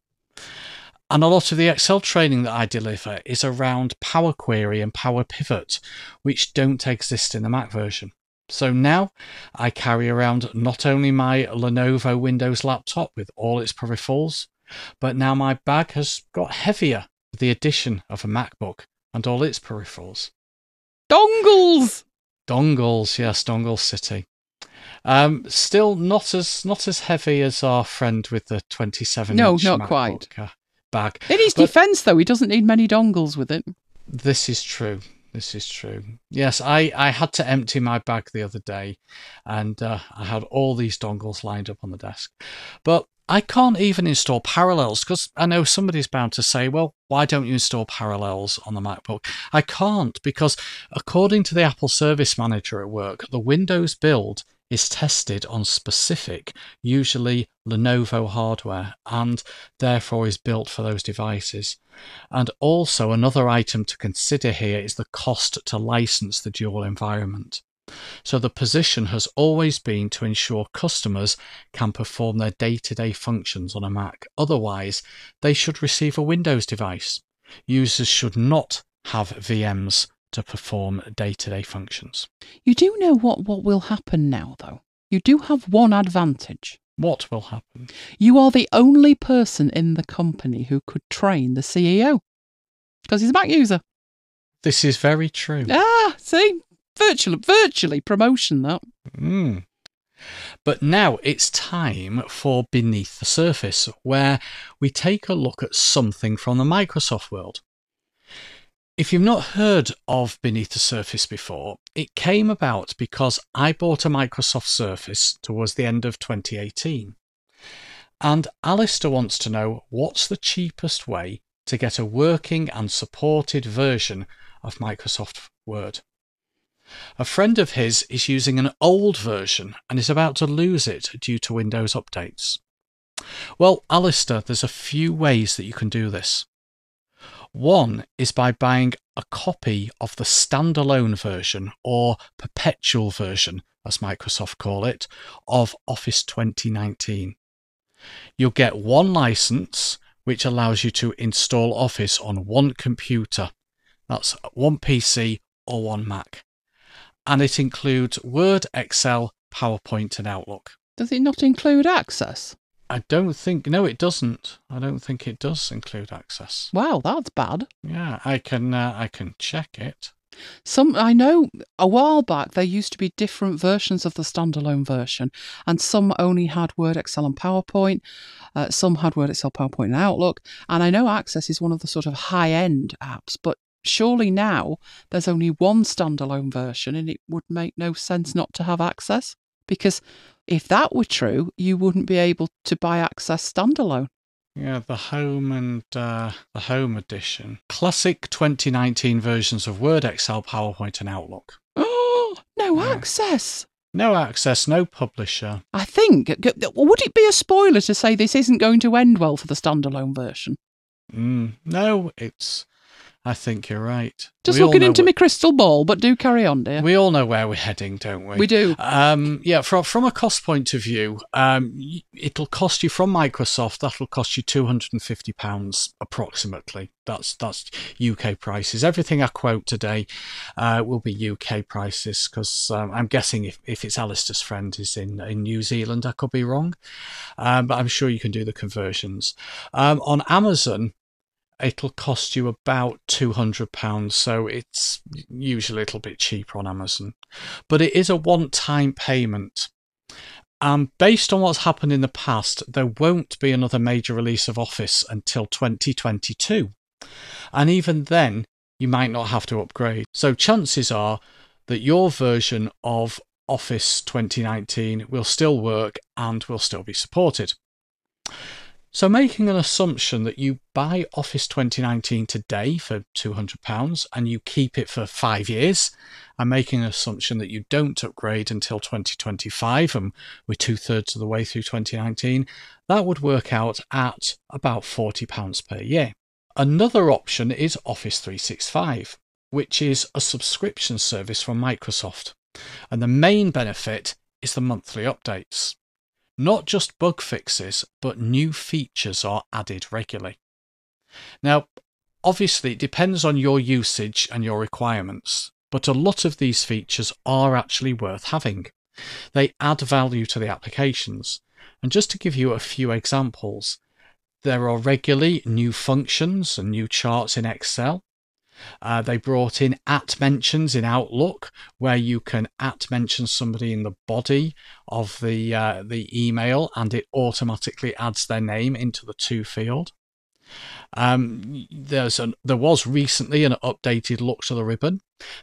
And a lot of the Excel training that I deliver is around Power Query and Power Pivot, which don't exist in the Mac version. So now I carry around not only my Lenovo Windows laptop with all its peripherals, but now my bag has got heavier with the addition of a MacBook and all its peripherals. Dongles. Dongles, yes, Dongle City. Um, still not as not as heavy as our friend with the twenty-seven. No, not quite. bag. In his But- defence, though, he doesn't need many dongles with it. This is true. This is true. Yes, I, I had to empty my bag the other day, and uh, I had all these dongles lined up on the desk. But I can't even install Parallels because I know somebody's bound to say, well, why don't you install Parallels on the MacBook? I can't because, according to the Apple Service Manager at work, the Windows build is tested on specific, usually Lenovo hardware, and therefore is built for those devices. And also, another item to consider here is the cost to license the dual environment. So, the position has always been to ensure customers can perform their day to day functions on a Mac. Otherwise, they should receive a Windows device. Users should not have VMs to perform day to day functions. You do know what, what will happen now, though. You do have one advantage. What will happen? You are the only person in the company who could train the CEO because he's a Mac user. This is very true. Ah, see, virtually, virtually promotion that. Mm. But now it's time for Beneath the Surface, where we take a look at something from the Microsoft world. If you've not heard of Beneath the Surface before, it came about because I bought a Microsoft Surface towards the end of 2018. And Alistair wants to know what's the cheapest way to get a working and supported version of Microsoft Word. A friend of his is using an old version and is about to lose it due to Windows updates. Well, Alistair, there's a few ways that you can do this. One is by buying a copy of the standalone version or perpetual version, as Microsoft call it, of Office 2019. You'll get one license which allows you to install Office on one computer. That's one PC or one Mac. And it includes Word, Excel, PowerPoint, and Outlook. Does it not include access? I don't think, no, it doesn't. I don't think it does include access. Wow, that's bad. Yeah, I can, uh, I can check it. Some I know a while back there used to be different versions of the standalone version, and some only had Word, Excel, and PowerPoint. Uh, some had Word, Excel, PowerPoint, and Outlook. And I know Access is one of the sort of high end apps, but surely now there's only one standalone version, and it would make no sense not to have Access because if that were true, you wouldn't be able to buy Access standalone. Yeah, the home and uh, the home edition. Classic 2019 versions of Word, Excel, PowerPoint, and Outlook. Oh, no Yeah. access. No access, no publisher. I think. Would it be a spoiler to say this isn't going to end well for the standalone version? Mm, no, it's. I think you're right. Just We looking into my crystal ball, but do carry on, dear. We all know where we're heading, don't we? We do. Um, yeah, from from a cost point of view, um, it'll cost you from Microsoft. That'll cost you two hundred and fifty pounds approximately. That's that's UK prices. Everything I quote today uh, will be UK prices because um, I'm guessing if, if it's Alistair's friend is in in New Zealand, I could be wrong, um, but I'm sure you can do the conversions. Um, on Amazon, it'll cost you about two hundred pounds, so it's usually a little bit cheaper on Amazon but it is a one time payment. And based on what's happened in the past, there won't be another major release of Office until 2022. And even then, you might not have to upgrade. So chances are that your version of Office 2019 will still work and will still be supported. So, making an assumption that you buy Office 2019 today for £200 and you keep it for five years, and making an assumption that you don't upgrade until 2025, and we're two thirds of the way through 2019, that would work out at about £40 per year. Another option is Office 365, which is a subscription service from Microsoft. And the main benefit is the monthly updates. Not just bug fixes, but new features are added regularly. Now, obviously, it depends on your usage and your requirements, but a lot of these features are actually worth having. They add value to the applications. And just to give you a few examples, there are regularly new functions and new charts in Excel. Uh, they brought in at mentions in Outlook, where you can at mention somebody in the body of the uh, the email, and it automatically adds their name into the to field. Um, there's an, there was recently an updated look to the ribbon.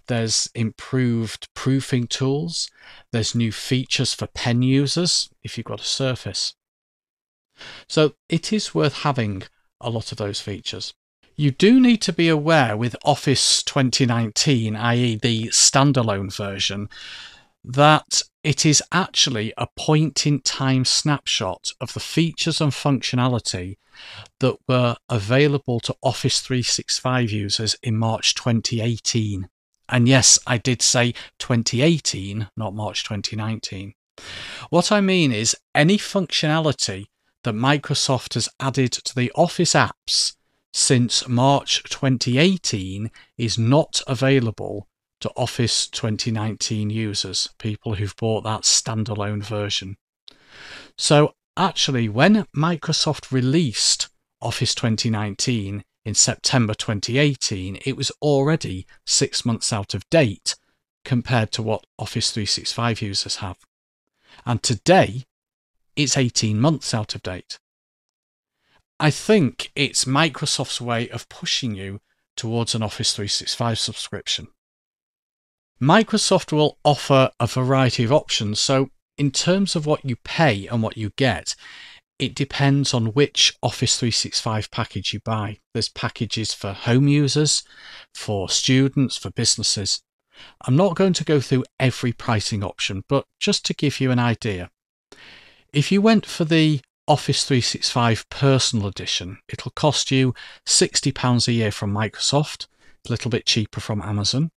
There's improved proofing tools. There's new features for pen users if you've got a Surface. So it is worth having a lot of those features. You do need to be aware with Office 2019, i.e., the standalone version, that it is actually a point in time snapshot of the features and functionality that were available to Office 365 users in March 2018. And yes, I did say 2018, not March 2019. What I mean is any functionality that Microsoft has added to the Office apps since March 2018 is not available to Office 2019 users, people who've bought that standalone version. So, actually, when Microsoft released Office 2019 in September 2018, it was already six months out of date compared to what Office 365 users have. And today, it's 18 months out of date. I think it's Microsoft's way of pushing you towards an Office 365 subscription. Microsoft will offer a variety of options, so in terms of what you pay and what you get, it depends on which Office 365 package you buy. There's packages for home users, for students, for businesses. I'm not going to go through every pricing option, but just to give you an idea. If you went for the Office 365 Personal Edition, it'll cost you £60 a year from Microsoft, a little bit cheaper from Amazon,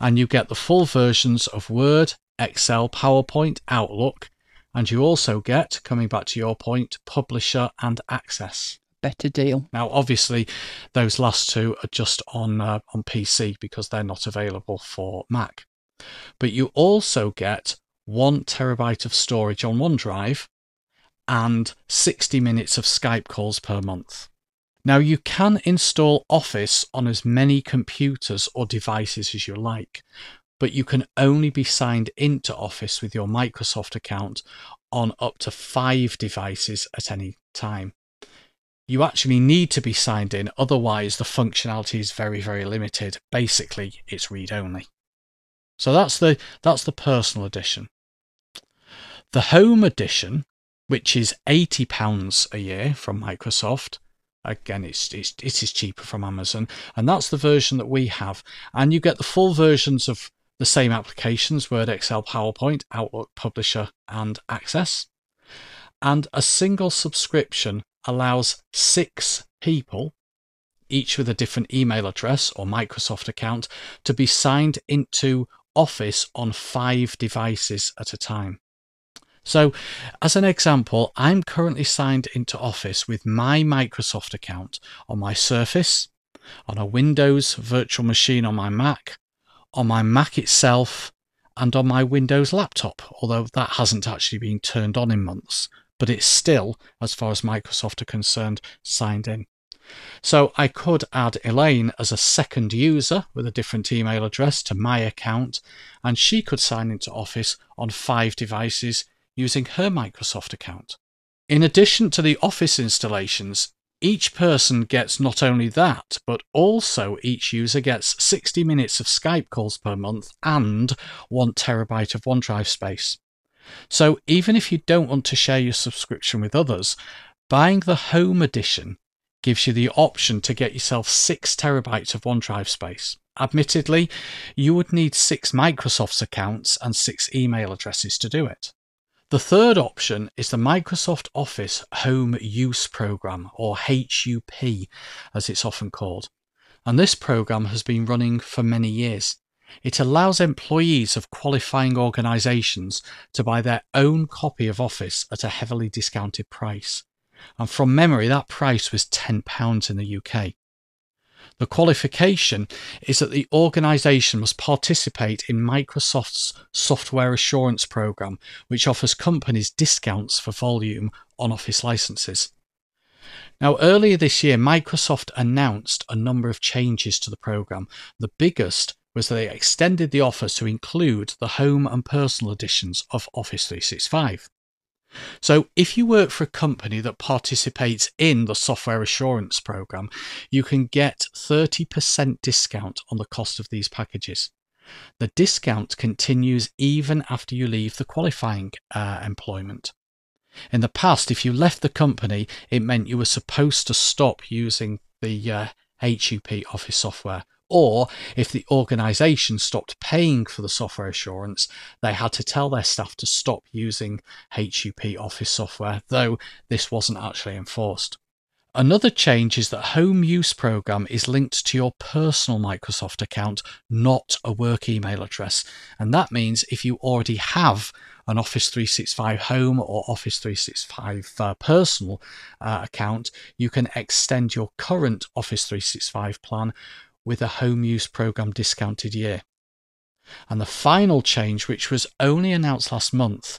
and you get the full versions of Word, Excel, PowerPoint, Outlook, and you also get, coming back to your point, Publisher and Access. Better deal. Now, obviously, those last two are just on uh, on PC because they're not available for Mac. But you also get one terabyte of storage on OneDrive and 60 minutes of Skype calls per month. Now, you can install Office on as many computers or devices as you like, but you can only be signed into Office with your Microsoft account on up to five devices at any time you actually need to be signed in, otherwise, the functionality is very, very limited. Basically, it's read only. So that's the that's the personal edition. The home edition, which is eighty pounds a year from Microsoft, again it's, it's it is cheaper from Amazon, and that's the version that we have. And you get the full versions of the same applications: Word, Excel, PowerPoint, Outlook, Publisher, and Access. And a single subscription allows six people, each with a different email address or Microsoft account, to be signed into Office on five devices at a time. So, as an example, I'm currently signed into Office with my Microsoft account on my Surface, on a Windows virtual machine on my Mac, on my Mac itself, and on my Windows laptop, although that hasn't actually been turned on in months but it's still, as far as Microsoft are concerned, signed in. So I could add Elaine as a second user with a different email address to my account, and she could sign into Office on five devices using her Microsoft account. In addition to the Office installations, each person gets not only that, but also each user gets 60 minutes of Skype calls per month and 1 terabyte of OneDrive space. So even if you don't want to share your subscription with others, buying the Home Edition gives you the option to get yourself six terabytes of OneDrive space. Admittedly, you would need six Microsoft's accounts and six email addresses to do it. The third option is the Microsoft Office Home Use Program, or HUP as it's often called. And this program has been running for many years. It allows employees of qualifying organisations to buy their own copy of Office at a heavily discounted price. And from memory, that price was £10 in the UK. The qualification is that the organisation must participate in Microsoft's software assurance program, which offers companies discounts for volume on Office licenses. Now, earlier this year, Microsoft announced a number of changes to the program. The biggest was that they extended the offer to include the home and personal editions of Office 365. So, if you work for a company that participates in the software assurance program, you can get 30% discount on the cost of these packages. The discount continues even after you leave the qualifying uh, employment. In the past, if you left the company, it meant you were supposed to stop using the uh, HUP Office software or if the organization stopped paying for the software assurance, they had to tell their staff to stop using HUP Office software, though this wasn't actually enforced. Another change is that Home Use Program is linked to your personal Microsoft account, not a work email address. And that means if you already have an Office 365 Home or Office 365 uh, Personal uh, account, you can extend your current Office 365 plan with a home use program discounted year. And the final change, which was only announced last month,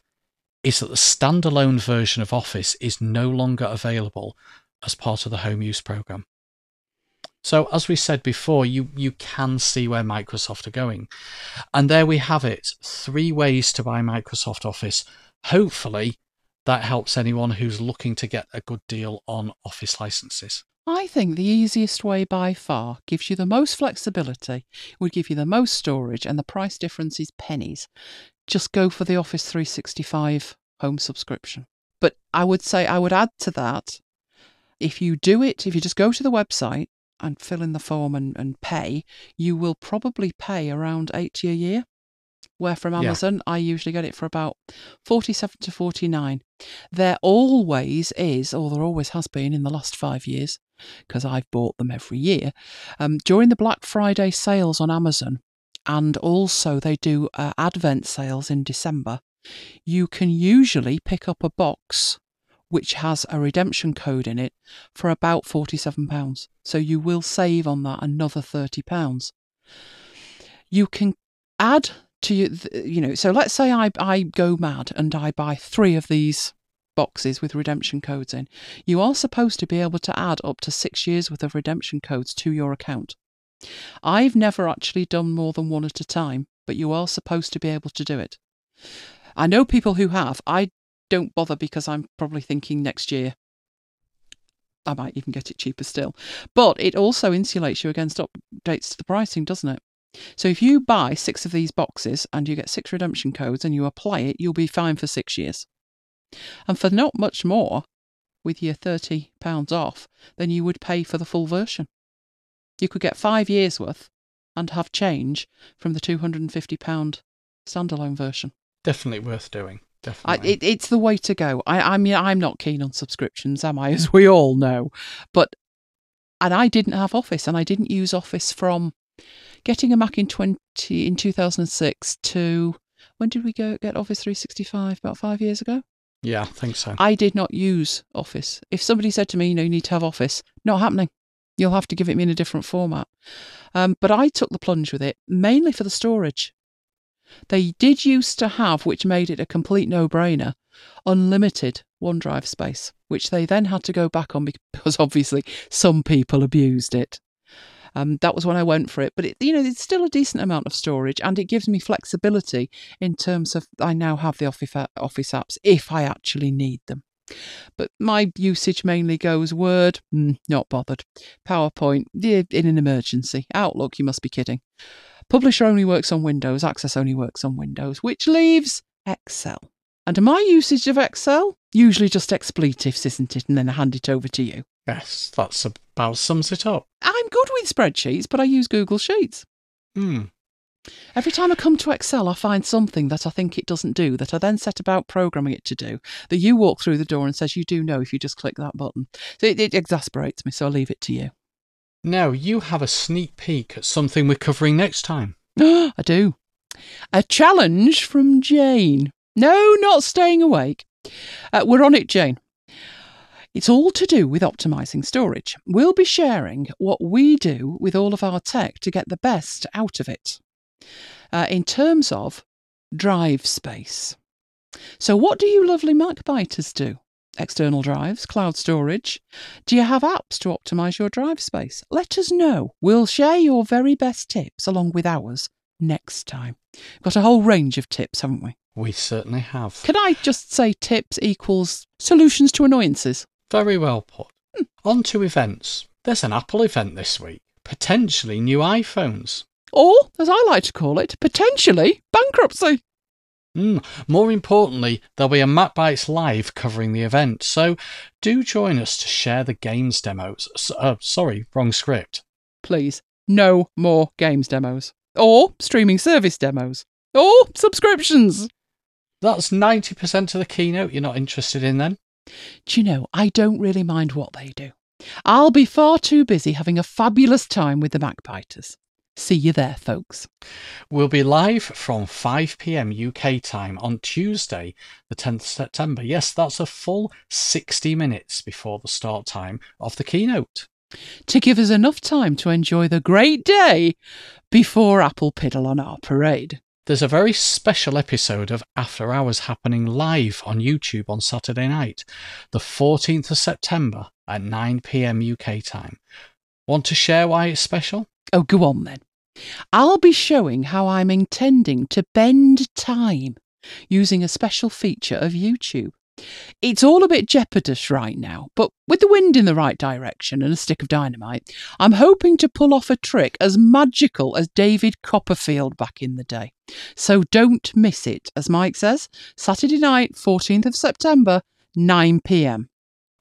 is that the standalone version of Office is no longer available as part of the home use program. So, as we said before, you, you can see where Microsoft are going. And there we have it three ways to buy Microsoft Office. Hopefully, that helps anyone who's looking to get a good deal on Office licenses. I think the easiest way by far gives you the most flexibility, would give you the most storage, and the price difference is pennies. Just go for the Office 365 home subscription. But I would say I would add to that if you do it, if you just go to the website and fill in the form and, and pay, you will probably pay around 80 a year. Where from Yeah. Amazon, I usually get it for about 47 to 49. There always is, or there always has been in the last five years, because I've bought them every year, um, during the Black Friday sales on Amazon, and also they do uh, Advent sales in December, you can usually pick up a box which has a redemption code in it for about £47. So you will save on that another £30. You can add to you, you know, so let's say I, I go mad and I buy three of these boxes with redemption codes in. You are supposed to be able to add up to six years worth of redemption codes to your account. I've never actually done more than one at a time, but you are supposed to be able to do it. I know people who have. I don't bother because I'm probably thinking next year I might even get it cheaper still. But it also insulates you against updates to the pricing, doesn't it? So if you buy six of these boxes and you get six redemption codes and you apply it, you'll be fine for six years. And for not much more, with your £30 off, than you would pay for the full version. You could get five years worth and have change from the £250 standalone version. Definitely worth doing. I, Definitely. it, it's the way to go. I, I mean, I'm not keen on subscriptions, am I? As we all know. But, and I didn't have Office, and I didn't use Office from getting a Mac in 20, in 2006 to, when did we go get Office 365? About five years ago? Yeah, I think so. I did not use Office. If somebody said to me, you know, you need to have Office, not happening. You'll have to give it me in a different format. Um, but I took the plunge with it mainly for the storage. They did used to have, which made it a complete no brainer, unlimited OneDrive space, which they then had to go back on because obviously some people abused it. Um, that was when I went for it, but it, you know, it's still a decent amount of storage, and it gives me flexibility in terms of I now have the Office Office apps if I actually need them. But my usage mainly goes Word, mm, not bothered. PowerPoint, in an emergency. Outlook, you must be kidding. Publisher only works on Windows, Access only works on Windows, which leaves Excel. And my usage of Excel, usually just expletives, isn't it? And then I hand it over to you. yes, that's about sums it up. I'm good with spreadsheets, but I use Google Sheets. Hmm. Every time I come to Excel, I find something that I think it doesn't do, that I then set about programming it to do, that you walk through the door and says you do know if you just click that button. So it, it exasperates me, so I leave it to you. Now, you have a sneak peek at something we're covering next time. I do. A challenge from Jane. No, not staying awake. Uh, we're on it, Jane. It's all to do with optimizing storage. We'll be sharing what we do with all of our tech to get the best out of it uh, in terms of drive space. So, what do you lovely Macbiters do? External drives, cloud storage. Do you have apps to optimize your drive space? Let us know. We'll share your very best tips along with ours next time. Got a whole range of tips, haven't we? We certainly have. Can I just say tips equals solutions to annoyances? Very well put. On to events. There's an Apple event this week. Potentially new iPhones. Or, as I like to call it, potentially bankruptcy. Mm. More importantly, there'll be a MacBites live covering the event, so do join us to share the games demos. S- uh, sorry, wrong script. Please, no more games demos. Or streaming service demos. Or subscriptions. That's 90% of the keynote you're not interested in then. Do you know, I don't really mind what they do. I'll be far too busy having a fabulous time with the Macbiters. See you there, folks. We'll be live from 5 pm UK time on Tuesday, the 10th September. Yes, that's a full 60 minutes before the start time of the keynote. To give us enough time to enjoy the great day before Apple piddle on our parade. There's a very special episode of After Hours happening live on YouTube on Saturday night, the 14th of September at 9 pm UK time. Want to share why it's special? Oh, go on then. I'll be showing how I'm intending to bend time using a special feature of YouTube. It's all a bit jeopardous right now, but with the wind in the right direction and a stick of dynamite, I'm hoping to pull off a trick as magical as David Copperfield back in the day. So don't miss it, as Mike says, Saturday night, 14th of September, 9 pm.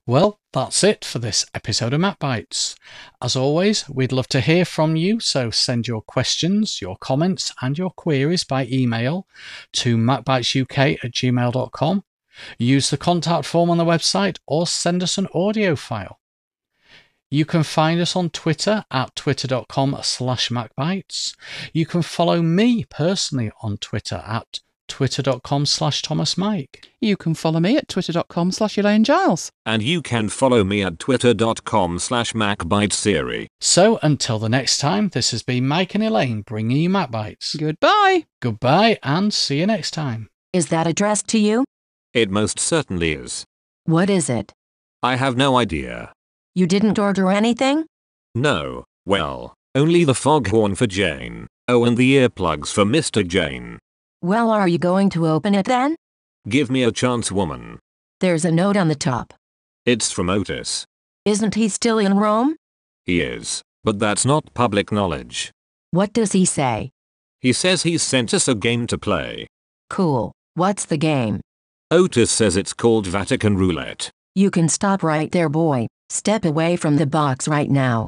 Well, That's it for this episode of MacBites. As always, we'd love to hear from you, so send your questions, your comments, and your queries by email to macbitesuk at gmail.com. Use the contact form on the website or send us an audio file. You can find us on Twitter at twitter.com slash macbites. You can follow me personally on Twitter at twitter.com slash Thomas Mike. You can follow me at twitter.com slash Elaine Giles. And you can follow me at twitter.com slash macbitesiri. So until the next time, this has been Mike and Elaine bringing you MacBites. Goodbye. Goodbye and see you next time. Is that addressed to you? It most certainly is. What is it? I have no idea. You didn't order anything? No, well, only the foghorn for Jane. Oh, and the earplugs for Mr. Jane. Well, are you going to open it then? Give me a chance, woman. There's a note on the top. It's from Otis. Isn't he still in Rome? He is, but that's not public knowledge. What does he say? He says he's sent us a game to play. Cool. What's the game? Otis says it's called Vatican Roulette. You can stop right there, boy. Step away from the box right now.